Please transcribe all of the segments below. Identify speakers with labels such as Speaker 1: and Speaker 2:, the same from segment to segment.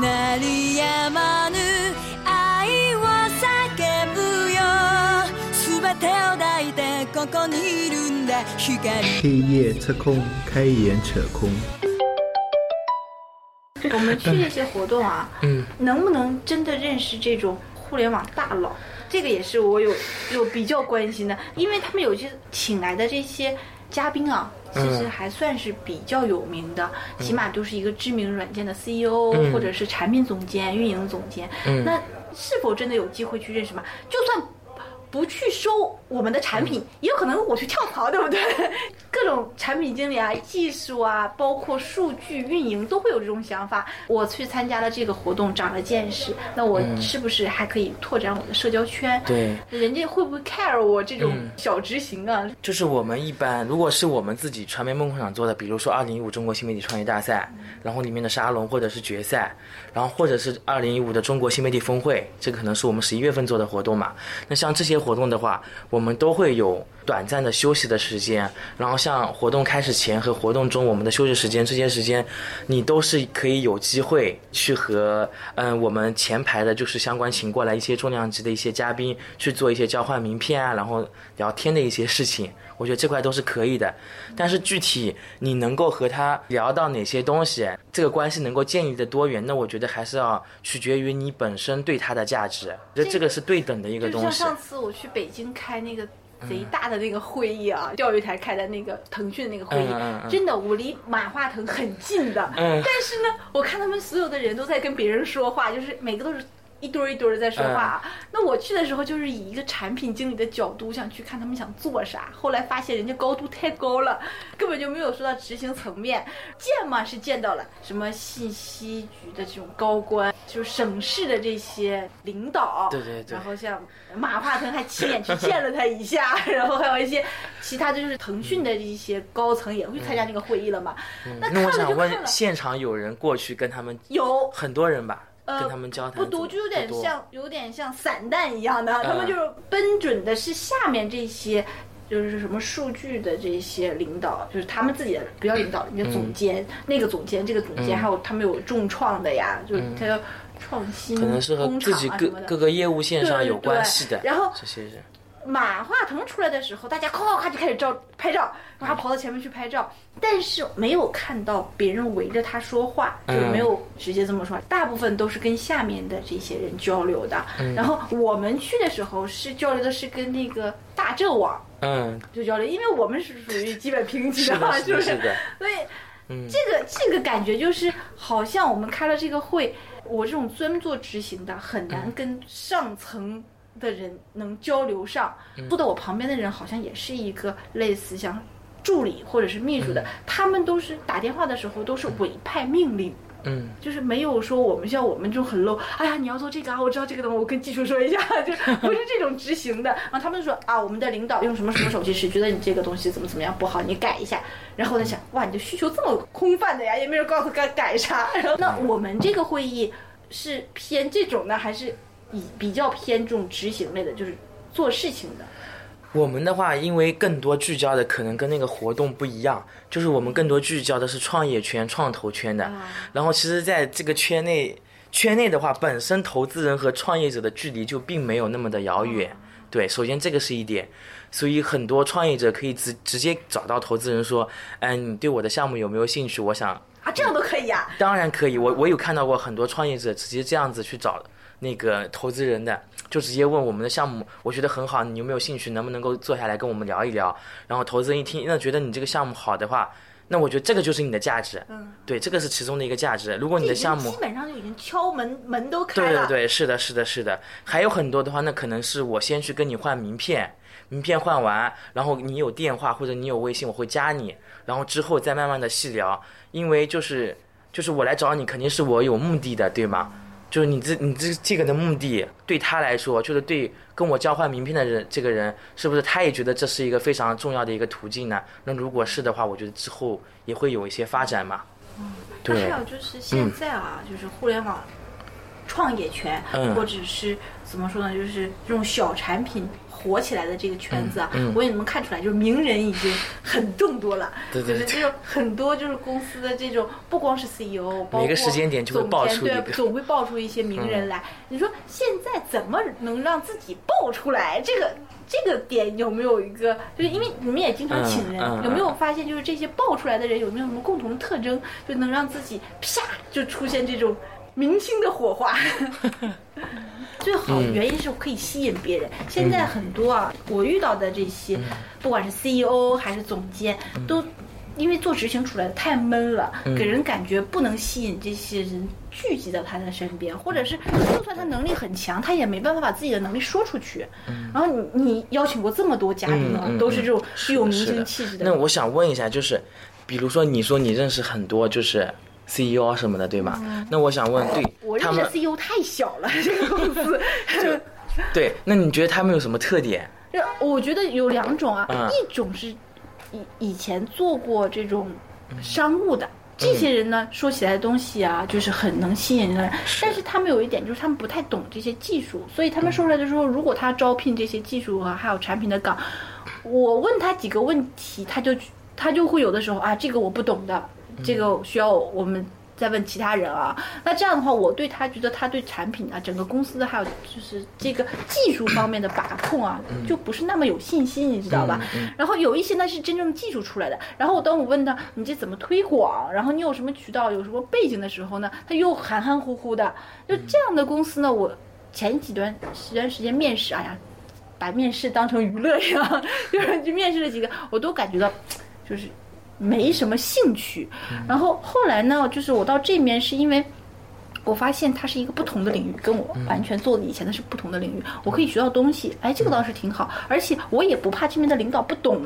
Speaker 1: 鳴り止まぬ愛を叫ぶよ全てを抱いてここにいるんだ光
Speaker 2: 黑夜测空，开眼扯空。
Speaker 3: 我们去这些活动啊，
Speaker 4: 嗯，
Speaker 3: 能不能真的认识这种互联网大佬？这个也是我有有比较关心的，因为他们有些请来的这些 嘉宾啊，其
Speaker 4: 嗯
Speaker 3: 实还算是比较有名的，起码都是一个知名软件的 CEO、
Speaker 4: 嗯
Speaker 3: 或者是产品总监、运营总监。
Speaker 4: 嗯
Speaker 3: 那是否真的有机会去认识吗？就算不去收我们的产品，
Speaker 4: 嗯
Speaker 3: 也有可能我去跳槽，对不对？各种产品经理啊、技术啊，包括数据运营，都会有这种想法。我去参加了这个活动，长了见识，那我是不是还可以拓展我的社交圈？
Speaker 4: 对，
Speaker 3: 人家会不会 care 我这种
Speaker 4: 嗯
Speaker 3: 小执行啊？
Speaker 4: 就是我们一般，如果是我们自己传媒梦工厂做的，比如说二零一五中国新媒体创业大赛，然后里面的沙龙或者是决赛，然后或者是二零一五的中国新媒体峰会，这个可能是我们十一月份做的活动嘛。那像这些活动的话，我们都会有短暂的休息的时间，然后像活动开始前和活动中我们的休息时间，这些时间你都是可以有机会去和嗯我们前排的就是相关请过来一些重量级的一些嘉宾去做一些交换名片啊，然后聊天的一些事情，我觉得这块都是可以的。但是具体你能够和他聊到哪些东西，这个关系能够建立的多远，那我觉得还是要取决于你本身对他的价值，我觉得这个是对等的一个东西。
Speaker 3: 上次我去北京开那个贼大的那个会议啊，钓鱼台开的那个腾讯的那个会议，真的我离马化腾很近的，
Speaker 4: 嗯。
Speaker 3: 但是呢，我看他们所有的人都在跟别人说话，就是每个都是。一堆儿一堆的在说话。啊，那我去的时候就是以一个产品经理的角度想去看他们想做啥，后来发现人家高度太高了，根本就没有说到执行层面。见嘛是见到了什么信息局的这种高官，就是省市的这些领导，
Speaker 4: 对对对。
Speaker 3: 然后像马化腾还亲眼去见了他一下，然后还有一些其他的就是腾讯的一些高层也会参加那个会议了嘛。那看
Speaker 4: 那我
Speaker 3: 了就看
Speaker 4: 想问，
Speaker 3: 了，
Speaker 4: 现场有人过去跟他们
Speaker 3: 有。
Speaker 4: 很多人吧，
Speaker 3: 呃
Speaker 4: 跟他们交谈
Speaker 3: 不
Speaker 4: 读，
Speaker 3: 就有点像有点像散弹一样的，他们
Speaker 4: 嗯
Speaker 3: 就是奔准的是下面这些。就是什么数据的这些领导，就是他们自己的不要领导，人家总监、那个总监，这个总监，
Speaker 4: 嗯
Speaker 3: 还有他们有重创的呀，就是他要创新
Speaker 4: 可能是和
Speaker 3: 工厂
Speaker 4: 自己各
Speaker 3: 啊什么的
Speaker 4: 各个业务线上有关系的。
Speaker 3: 对然后
Speaker 4: 这些人，
Speaker 3: 马化腾出来的时候，大家咔咔就开始照拍照，然后跑到前面去拍照，但是没有看到别人围着他说话，就是没有直接这么说，大部分都是跟下面的这些人交流的。然后我们去的时候是交流的是跟那个大浙网
Speaker 4: 嗯，
Speaker 3: 就交流，因为我们是属于基本平级
Speaker 4: 的，是的，
Speaker 3: 是不 是？所以
Speaker 4: 嗯，
Speaker 3: 这个这个感觉就是，好像我们开了这个会，我这种专做执行的很难跟上层的人能交流上。
Speaker 4: 嗯
Speaker 3: 坐在我旁边的人好像也是一个类似像助理或者是秘书的，
Speaker 4: 嗯
Speaker 3: 他们都是打电话的时候都是委派命令。
Speaker 4: 嗯，
Speaker 3: 就是没有说我们像我们这种很 low，哎呀，你要做这个啊，我知道这个东西，我跟技术说一下，就不是这种执行的。然后他们就说啊，我们的领导用什么什么手机时，觉得你这个东西怎么怎么样不好，你改一下。然后我在想，哇，你的需求这么空泛的呀，也没人告诉该改啥。然后那我们这个会议是偏这种呢，还是以比较偏这种执行类的，就是做事情的？
Speaker 4: 我们的话，因为更多聚焦的可能跟那个活动不一样，就是我们更多聚焦的是创业圈、创投圈的。然后，其实在这个圈内，圈内的话，本身投资人和创业者的距离就并没有那么的遥远。对，首先这个是一点，所以很多创业者可以直直接找到投资人说，嗯，你对我的项目有没有兴趣？我想
Speaker 3: 啊，这样都可以呀、
Speaker 4: 当然可以，我我有看到过很多创业者直接这样子去找那个投资人的，就直接问我们的项目，我觉得很好，你有没有兴趣？能不能够坐下来跟我们聊一聊？然后投资人一听，那觉得你这个项目好的话，那我觉得这个就是你的价值。
Speaker 3: 嗯，
Speaker 4: 对，这个是其中的一个价值。如果你的项目
Speaker 3: 基本上就已经敲门门都开了。
Speaker 4: 对对对，是的，是的，是的。还有很多的话，那可能是我先去跟你换名片，名片换完，然后你有电话或者你有微信，我会加你，然后之后再慢慢的细聊。因为就是就是我来找你，肯定是我有目的的，对吗？就是你这你这这个的目的，对他来说，就是对跟我交换名片的人，这个人是不是他也觉得这是一个非常重要的一个途径呢？那如果是的话，我觉得之后也会有一些发展嘛。
Speaker 3: 嗯
Speaker 4: 对
Speaker 3: 还有就是现在啊，就是互联网创业圈，
Speaker 4: 嗯
Speaker 3: 或者是怎么说呢，就是这种小产品。火起来的这个圈子啊，
Speaker 4: 嗯嗯
Speaker 3: 我也能看出来，就是名人已经很众多了，
Speaker 4: 对对对
Speaker 3: 就是这种很多就是公司的这种，不光是 CEO，包括
Speaker 4: 每个时间点就会
Speaker 3: 总监对
Speaker 4: 爆出一个嗯
Speaker 3: 总会爆出一些名人来。你说现在怎么能让自己爆出来？这个这个点有没有一个？就是因为你们也经常请人，有没有发现就是这些爆出来的人有没有什么共同的特征，就能让自己啪就出现这种明星的火花？最好
Speaker 4: 的
Speaker 3: 原因是可以吸引别人。现在很多啊，我遇到的这些，不管是 CEO 还是总监，都因为做执行出来的太闷了，给人感觉不能吸引这些人聚集到他的身边，或者是就算他能力很强，他也没办法把自己的能力说出去。然后你你邀请过这么多嘉宾啊，
Speaker 4: 嗯嗯
Speaker 3: 都是这种具有明星气质的
Speaker 4: 那我想问一下，就是比如说你说你认识很多就是 CEO 啊什么的，对吗？那我想问，对
Speaker 3: 嗯我认识
Speaker 4: 他们
Speaker 3: CEO 太小了，这个公司。
Speaker 4: 对，那你觉得他们有什么特点？
Speaker 3: 这我觉得有两种啊，
Speaker 4: 嗯
Speaker 3: 一种是以以前做过这种商务的。这些人呢，说起来的东西啊，就是很能吸引人，但是他们有一点就是他们不太懂这些技术，所以他们说出来的时候，如果他招聘这些技术啊，还有产品的岗，我问他几个问题，他就他就会有的时候啊，这个我不懂的，这个需要我们再问其他人啊。那这样的话，我对他觉得他对产品啊，整个公司的还有就是这个技术方面的把控啊，就不是那么有信心，你知道吧？然后有一些呢是真正技术出来的，然后我当我问他你这怎么推广，然后你有什么渠道，有什么背景的时候呢，他又含含糊糊的。就这样的公司呢，我前几段时段时间面试，哎呀。把面试当成娱乐一样，就是去面试了几个，我都感觉到就是没什么兴趣。然后后来呢，就是我到这面是因为。我发现它是一个不同的领域，跟我完全做的以前的是不同的领域，我可以学到东西，哎，这个倒是挺好，而且我也不怕这边的领导不懂，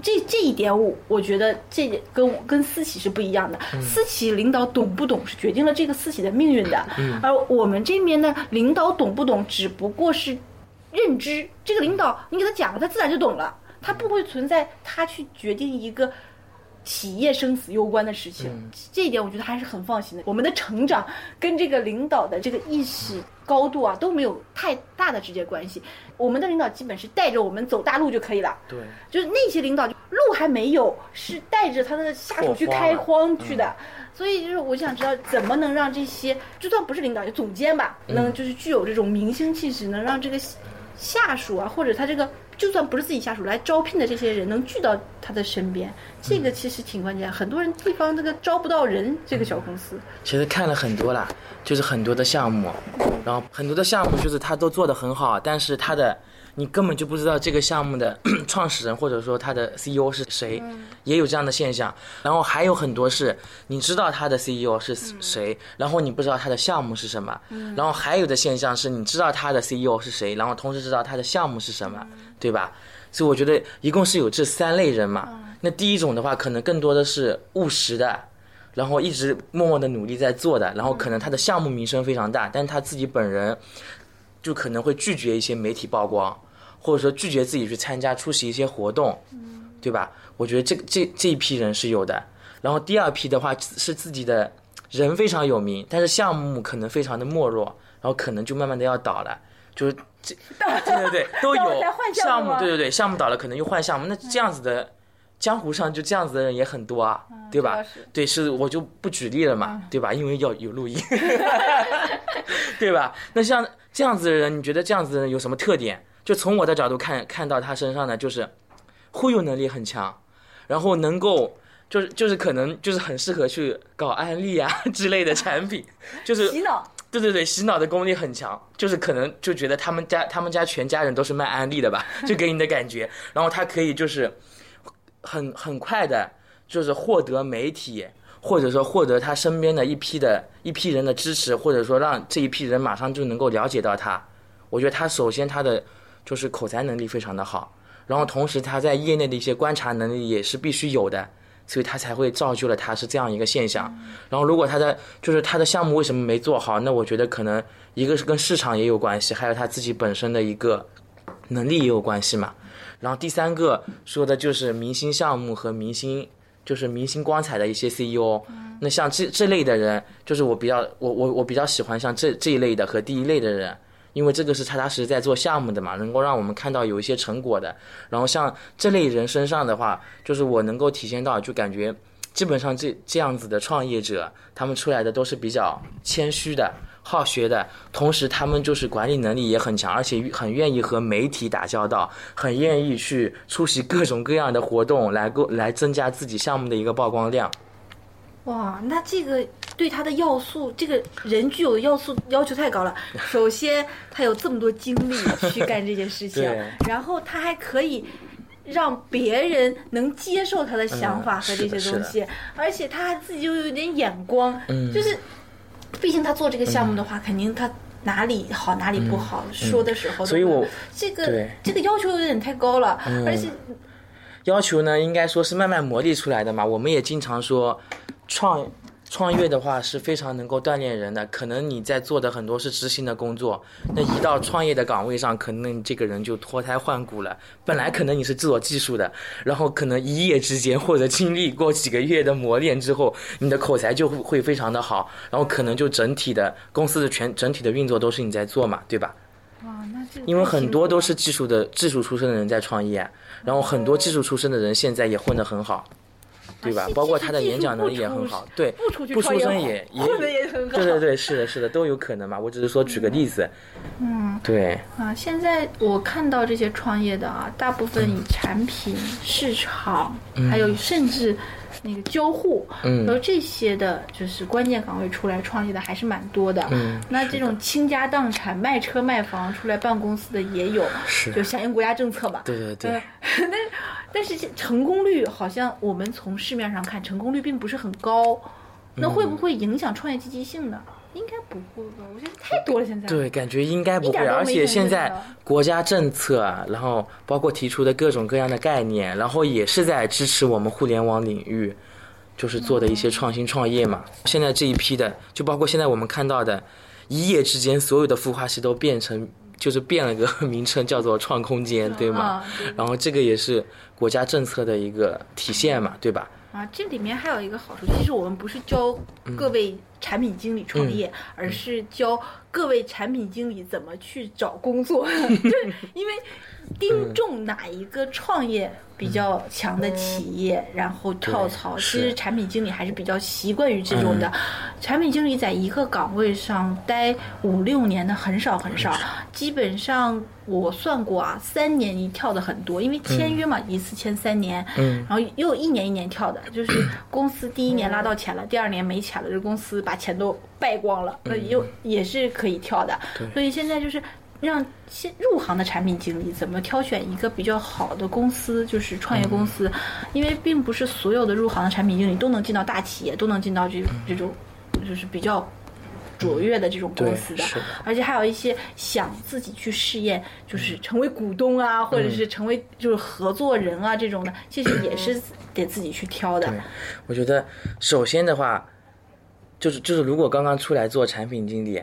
Speaker 3: 这这一点我我觉得这跟我跟私企是不一样的，私企领导懂不懂是决定了这个私企的命运的，而我们这边呢，领导懂不懂只不过是认知，这个领导你给他讲了，他自然就懂了，他不会存在他去决定一个。企业生死攸关的事情，这一点我觉得还是很放心的。我们的成长跟这个领导的这个意识高度啊都没有太大的直接关系。我们的领导基本是带着我们走大路就可以了。
Speaker 4: 对，
Speaker 3: 就是那些领导路还没有，是带着他的下属去开荒去的。所以就是我想知道怎么能让这些就算不是领导，就总监吧，能就是具有这种明星气质，能让这个下属啊，或者他这个就算不是自己下属来招聘的这些人，能聚到他的身边，这个其实挺关键。很多人地方这个招不到人，这个小公司，
Speaker 4: 其实看了很多啦，就是很多的项目，然后很多的项目就是他都做得很好，但是他的你根本就不知道这个项目的 创始人或者说他的 CEO 是谁，也有这样的现象。然后还有很多是你知道他的 CEO 是谁，然后你不知道他的项目是什么。然后还有的现象是你知道他的 CEO 是谁，然后同时知道他的项目是什么，对吧？所以我觉得一共是有这三类人嘛。那第一种的话，可能更多的是务实的。然后一直默默的努力在做的，然后可能他的项目名声非常大，但是他自己本人就可能会拒绝一些媒体曝光，或者说拒绝自己去参加出席一些活动，对吧？我觉得这这这一批人是有的。然后第二批的话是自己的人非常有名，但是项目可能非常的没落，然后可能就慢慢的要倒了，就是这对对对都有
Speaker 3: 项
Speaker 4: 项
Speaker 3: 目
Speaker 4: 对对对，项目倒了可能又换项目，那这样子的。江湖上就这样子的人也很多啊，对吧？对，是我就不举例了嘛，对吧？因为要有录音，对吧？那像这样子的人，你觉得这样子的人有什么特点？就从我的角度看，看到他身上呢，就是忽悠能力很强，然后能够就是就是可能就是很适合去搞安利啊 之类的产品，就是
Speaker 3: 洗脑。
Speaker 4: 对对对，洗脑的功力很强，就是可能就觉得他们家他们家全家人都是卖安利的吧，就给你的感觉。然后他可以就是很很快的，就是获得媒体或者说获得他身边的一批的一批人的支持，或者说让这一批人马上就能够了解到他。我觉得他首先他的就是口才能力非常的好，然后同时他在业内的一些观察能力也是必须有的。所以他才会造就了他是这样一个现象。然后，如果他的就是他的项目为什么没做好，那我觉得可能一个是跟市场也有关系，还有他自己本身的一个能力也有关系嘛。然后第三个说的就是明星项目和明星就是明星光彩的一些 CEO。那像这这类的人，就是我比较我我我比较喜欢像这这一类的和第一类的人，因为这个是踏踏实实在做项目的嘛，能够让我们看到有一些成果的。然后像这类人身上的话，就是我能够体现到，就感觉基本上这这样子的创业者，他们出来的都是比较谦虚的。好学的同时，他们就是管理能力也很强，而且很愿意和媒体打交道，很愿意去出席各种各样的活动，来够来增加自己项目的一个曝光量。
Speaker 3: 哇，那这个对他的要素，这个人具有的要素要求太高了。首先，他有这么多精力去干这件事情，然后他还可以让别人能接受他的想法
Speaker 4: 嗯
Speaker 3: 和这些东西，而且他自己又有点眼光，
Speaker 4: 嗯
Speaker 3: 就是，毕竟他做这个项目的话，肯定他。哪里好，哪里不好，说的时候
Speaker 4: 所以我
Speaker 3: 这个这个要求有点太高了，而且
Speaker 4: 要求呢，应该说是慢慢磨砺出来的嘛。我们也经常说，创创业的话是非常能够锻炼人的。可能你在做的很多是执行的工作，那一到创业的岗位上，可能这个人就脱胎换骨了。本来可能你是做技术的，然后可能一夜之间或者经历过几个月的磨练之后，你的口才就会会非常的好，然后可能就整体的公司的全整体的运作都是你在做嘛，对吧？
Speaker 3: 哇，那这
Speaker 4: 因为很多都是技术的技术出身的人在创业，然后很多技术出身的人现在也混得很好，对吧
Speaker 3: 啊？
Speaker 4: 包括他的演讲能力也很好，对，
Speaker 3: 不出去
Speaker 4: 不出
Speaker 3: 创业好
Speaker 4: 身也也对对对，是的，是的，都有可能嘛。我只是说举个例子，
Speaker 3: 嗯，
Speaker 4: 对，
Speaker 3: 啊，现在我看到这些创业的啊，大部分以产品、市场，还有甚至那个交互，
Speaker 4: 嗯
Speaker 3: 和这些的，就是关键岗位出来创业的还是蛮多的。
Speaker 4: 嗯
Speaker 3: 那这种倾家荡产、卖车卖房出来办公司的也有，
Speaker 4: 是
Speaker 3: 就响应国家政策嘛。
Speaker 4: 对对对
Speaker 3: 呃，但但是成功率好像我们从市面上看，成功率并不是很高。那会不会影响创业积极性呢？应该不会吧？我觉得太多了，现在。
Speaker 4: 对，感觉应该不会，而且现在国家政策啊，然后包括提出的各种各样的概念，然后也是在支持我们互联网领域，就是做的一些创新创业嘛。现在这一批的，就包括现在我们看到的，一夜之间所有的孵化器都变成，就是变了个名称，叫做创空间，对吗然后这个也是国家政策的一个体现嘛，对吧？
Speaker 3: 啊，这里面还有一个好处，其实我们不是教各位产品经理创业，而是教各位产品经理怎么去找工作，就是因为盯中哪一个创业比较强的企业，然后跳槽。其实产品经理还是比较习惯于这种的，产品经理在一个岗位上待五六年的很少很少，基本上我算过啊，三年一跳的很多，因为签约嘛，一次签三年，
Speaker 4: 嗯。
Speaker 3: 然后又一年一年跳的，就是公司第一年拉到钱了，第二年没钱了，这公司把钱都败光了，那又也是可以跳的。所以现在就是让先入行的产品经理怎么挑选一个比较好的公司，就是创业公司，因为并不是所有的入行的产品经理都能进到大企业，都能进到这这种就是比较。卓越的这种公司的
Speaker 4: 是的，
Speaker 3: 而且还有一些想自己去试验，就是成为股东啊，或者是成为就是合作人啊这种的，其实也是得自己去挑的。
Speaker 4: 我觉得首先的话，就是就是如果刚刚出来做产品经理，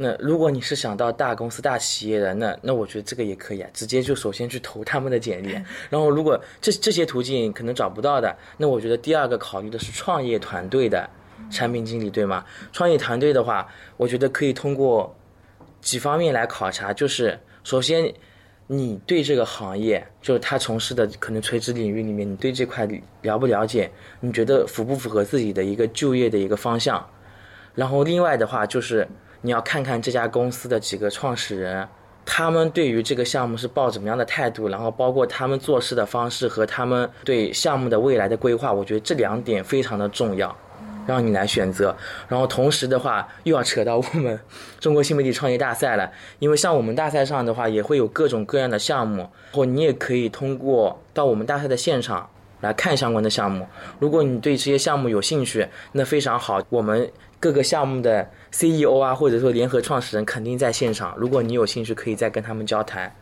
Speaker 4: 那如果你是想到大公司大企业的，那那我觉得这个也可以啊，直接就首先去投他们的简历，然后如果这这些途径可能找不到的，那我觉得第二个考虑的是创业团队的产品经理，对吗？创业团队的话，我觉得可以通过几方面来考察，就是首先。你对这个行业，就是他从事的可能垂直领域里面，你对这块了不了解？你觉得符不符合自己的一个就业的一个方向？然后另外的话，就是你要看看这家公司的几个创始人，他们对于这个项目是抱怎么样的态度，然后包括他们做事的方式和他们对项目的未来的规划，我觉得这两点非常的重要。让你来选择，然后同时的话又要扯到我们中国新媒体创业大赛了，因为像我们大赛上的话也会有各种各样的项目，或你也可以通过到我们大赛的现场来看相关的项目。如果你对这些项目有兴趣，那非常好，我们各个项目的 CEO 啊，或者说联合创始人肯定在现场。如果你有兴趣，可以再跟他们交谈。